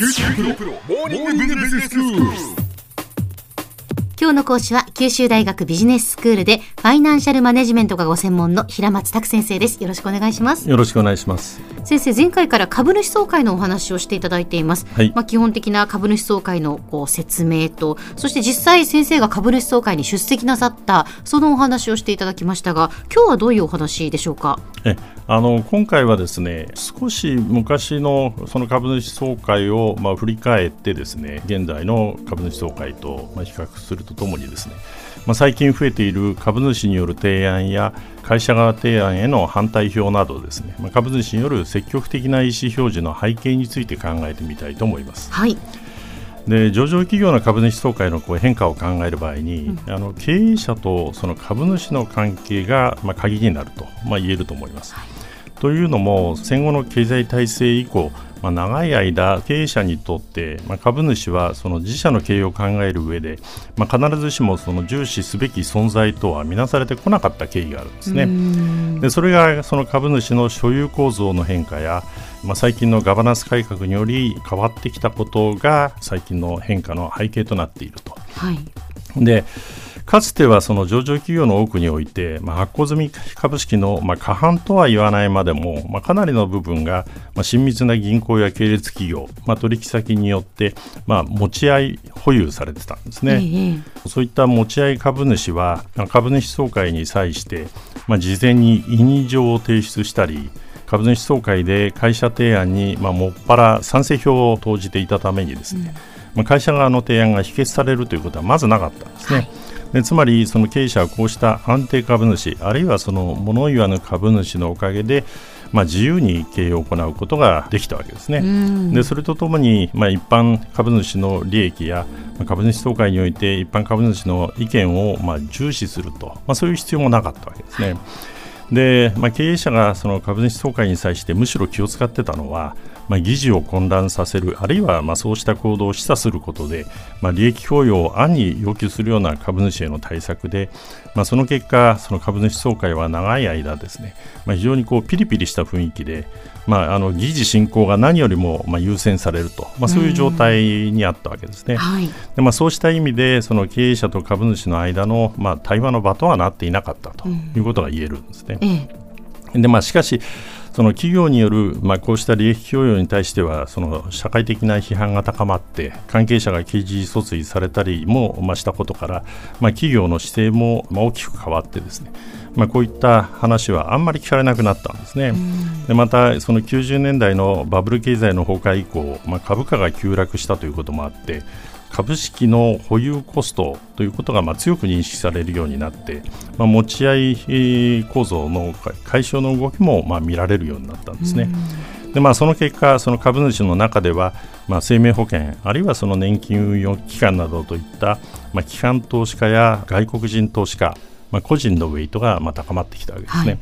큐티 프로 모닝 비즈니스 뉴스 今日の講師は九州大学ビジネススクールでファイナンシャルマネジメントがご専門の平松卓先生です。よろしくお願いします。よろしくお願いします。先生前回から株主総会のお話をしていただいています、はい、まあ基本的な株主総会のこう説明とそして実際先生が株主総会に出席なさったそのお話をしていただきましたが今日はどういうお話でしょうか？えあの今回はですね少し昔のその株主総会をまあ振り返ってですね現在の株主総会とまあ比較するとともにですね、まあ、最近増えている株主による提案や会社側提案への反対票などですね、まあ、株主による積極的な意思表示の背景について考えてみたいと思います。はいで上場企業の株主総会のこう変化を考える場合に、うん、あの経営者とその株主の関係が、まあ、鍵になると、まあ、言えると思います。はいというのも戦後の経済体制以降、まあ、長い間経営者にとって、まあ、株主はその自社の経営を考える上で、まあ、必ずしもその重視すべき存在とは見なされてこなかった経緯があるんですね。でそれがその株主の所有構造の変化や、まあ、最近のガバナンス改革により変わってきたことが最近の変化の背景となっていると。はい、でかつてはその上場企業の多くにおいて、まあ、発行済み株式の、まあ、過半とは言わないまでも、まあ、かなりの部分が、まあ、親密な銀行や系列企業、まあ、取引先によって、まあ、持ち合い保有されてたんですね、ええ、そういった持ち合い株主は株主総会に際して、まあ、事前に委任状を提出したり株主総会で会社提案に、まあ、もっぱら賛成票を投じていたためにですね、うん、まあ、会社側の提案が否決されるということはまずなかったんですね。はいでつまりその経営者はこうした安定株主あるいはその物言わぬ株主のおかげでまあ、自由に経営を行うことができたわけですね。でそれとともに、まあ、一般株主の利益や株主総会において一般株主の意見をまあ重視すると、まあ、そういう必要もなかったわけですね。で、まあ、経営者がその株主総会に際してむしろ気を使ってたのは、まあ、議事を混乱させるあるいはまあそうした行動を示唆することで、まあ、利益供与を暗に要求するような株主への対策で、まあ、その結果その株主総会は長い間ですね、まあ、非常にこうピリピリした雰囲気で、まあ、あの議事進行が何よりもまあ優先されると、まあ、そういう状態にあったわけですね。はい、でまあ、そうした意味でその経営者と株主の間のまあ対話の場とはなっていなかったということが言えるんですね。でまあ、しかしその企業による、まあ、こうした利益供与に対してはその社会的な批判が高まって関係者が刑事訴追されたりも、まあ、したことから、まあ、企業の姿勢も、まあ、大きく変わってですね、まあ、こういった話はあんまり聞かれなくなったんですね。でまたその90年代のバブル経済の崩壊以降、まあ、株価が急落したということもあって株式の保有コストということがまあ強く認識されるようになって、まあ、持ち合い構造の解消の動きもまあ見られるようになったんですね。でまあ、その結果、その株主の中では、まあ、生命保険、あるいはその年金運用機関などといった、まあ、機関投資家や外国人投資家、まあ、個人のウェイトがまあ高まってきたわけですね。はい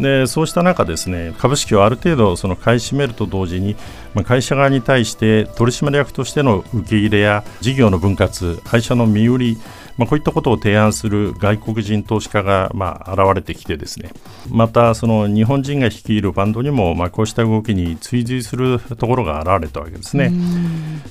でそうした中ですね株式をある程度その買い占めると同時に、まあ、会社側に対して取締役としての受け入れや事業の分割会社の身売りまあ、こういったことを提案する外国人投資家がまあ現れてきてですね。またその日本人が率いるバンドにもまあこうした動きに追随するところが現れたわけですね。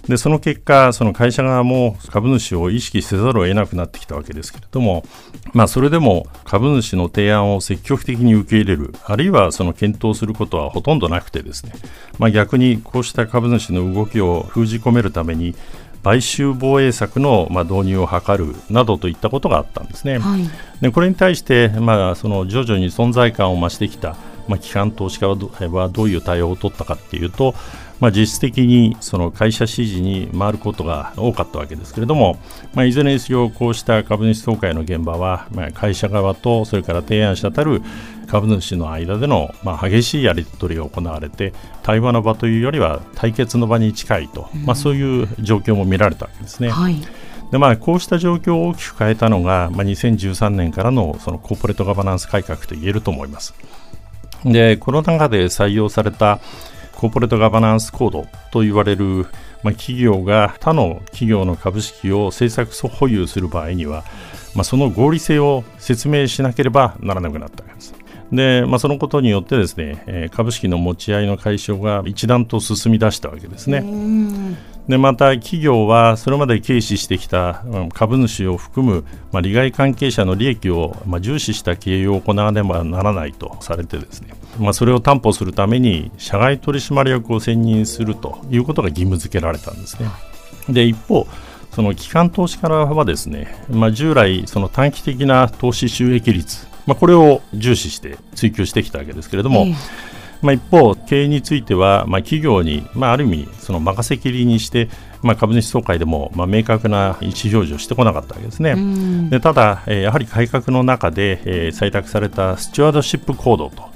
でその結果その会社側も株主を意識せざるを得なくなってきたわけですけれども、まあ、それでも株主の提案を積極的に受け入れるあるいはその検討することはほとんどなくてですね、まあ、逆にこうした株主の動きを封じ込めるために買収防衛策のまあ導入を図るなどといったことがあったんですね。はい、でこれに対して、まあ、その徐々に存在感を増してきた、まあ、機関投資家はどはどういう対応を取ったかというと、まあ、実質的にその会社支持に回ることが多かったわけですけれども、まあ、いずれにせよこうした株主総会の現場は、まあ、会社側とそれから提案者たる株主の間での、まあ、激しいやり取りが行われて対話の場というよりは対決の場に近いと、まあ、そういう状況も見られたわけですね。はいでまあ、こうした状況を大きく変えたのが、まあ、2013年からのそのコーポレートガバナンス改革と言えると思います。でこの中で採用されたコーポレートガバナンスコードと言われる、まあ、企業が他の企業の株式を政策保有する場合には、まあ、その合理性を説明しなければならなくなったわけです。で、まあ、そのことによってですね、えー、株式の持ち合いの解消が一段と進み出したわけですね。でまた企業はそれまで軽視してきた株主を含む、まあ、利害関係者の利益を、まあ、重視した経営を行わねばならないとされてですね、まあ、それを担保するために社外取締役を選任するということが義務付けられたんですね。で一方その機関投資家はですね、まあ、従来その短期的な投資収益率、まあ、これを重視して追求してきたわけですけれども、えまあ、一方、経営については、まあ、企業に、まあ、ある意味その任せきりにして、まあ、株主総会でも、まあ、明確な意思表示をしてこなかったわけですね。でただ、えー、やはり改革の中で、えー、採択されたスチュワードシップコードと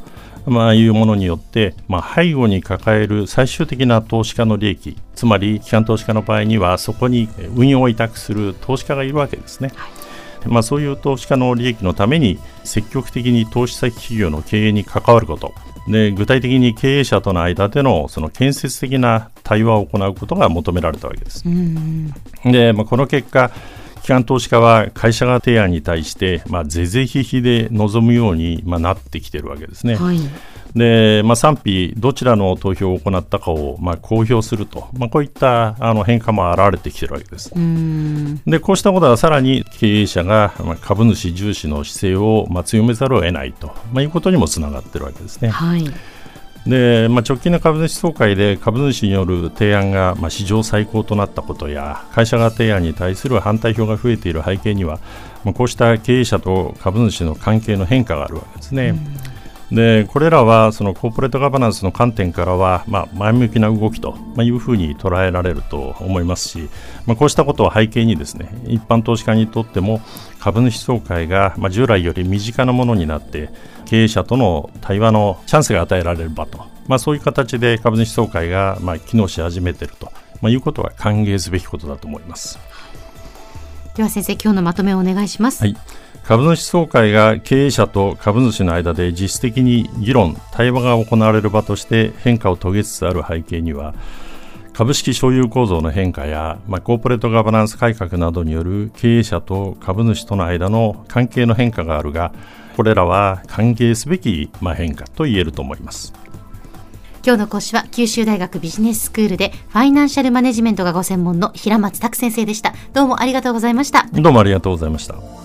まあ、いうものによって、まあ、背後に抱える最終的な投資家の利益つまり機関投資家の場合にはそこに運用を委託する投資家がいるわけですね。はいまあ、そういう投資家の利益のために積極的に投資先企業の経営に関わることで具体的に経営者との間でのその建設的な対話を行うことが求められたわけです。で、まあ、この結果機関投資家は会社が提案に対して、まあ、是々非々で臨むように、まあ、なってきているわけですね。はいで、まあ、賛否どちらの投票を行ったかを、まあ、公表すると、まあ、こういったあの変化も現れてきているわけです。でこうしたことはさらに経営者が、まあ、株主重視の姿勢を、まあ、強めざるを得ないと、まあ、いうことにもつながっているわけですね。はいでまあ、直近の株主総会で株主による提案が、まあ、史上最高となったことや会社側提案に対する反対票が増えている背景には、まあ、こうした経営者と株主の関係の変化があるわけですね。でこれらはそのコーポレートガバナンスの観点からは、まあ、前向きな動きというふうに捉えられると思いますし、まあ、こうしたことを背景にですね一般投資家にとっても株主総会が、まあ、従来より身近なものになって経営者との対話のチャンスが与えられる場と、まあ、そういう形で株主総会が、まあ、機能し始めていると、まあ、いうことは歓迎すべきことだと思います。では先生今日のまとめをお願いします。はい株主総会が経営者と株主の間で実質的に議論、対話が行われる場として変化を遂げつつある背景には、株式所有構造の変化や、まあ、コーポレートガバナンス改革などによる経営者と株主との間の関係の変化があるが、これらは歓迎すべき、まあ、変化と言えると思います。今日の講師は九州大学ビジネススクールでファイナンシャルマネジメントがご専門の平松卓先生でした。どうもありがとうございました。どうもありがとうございました。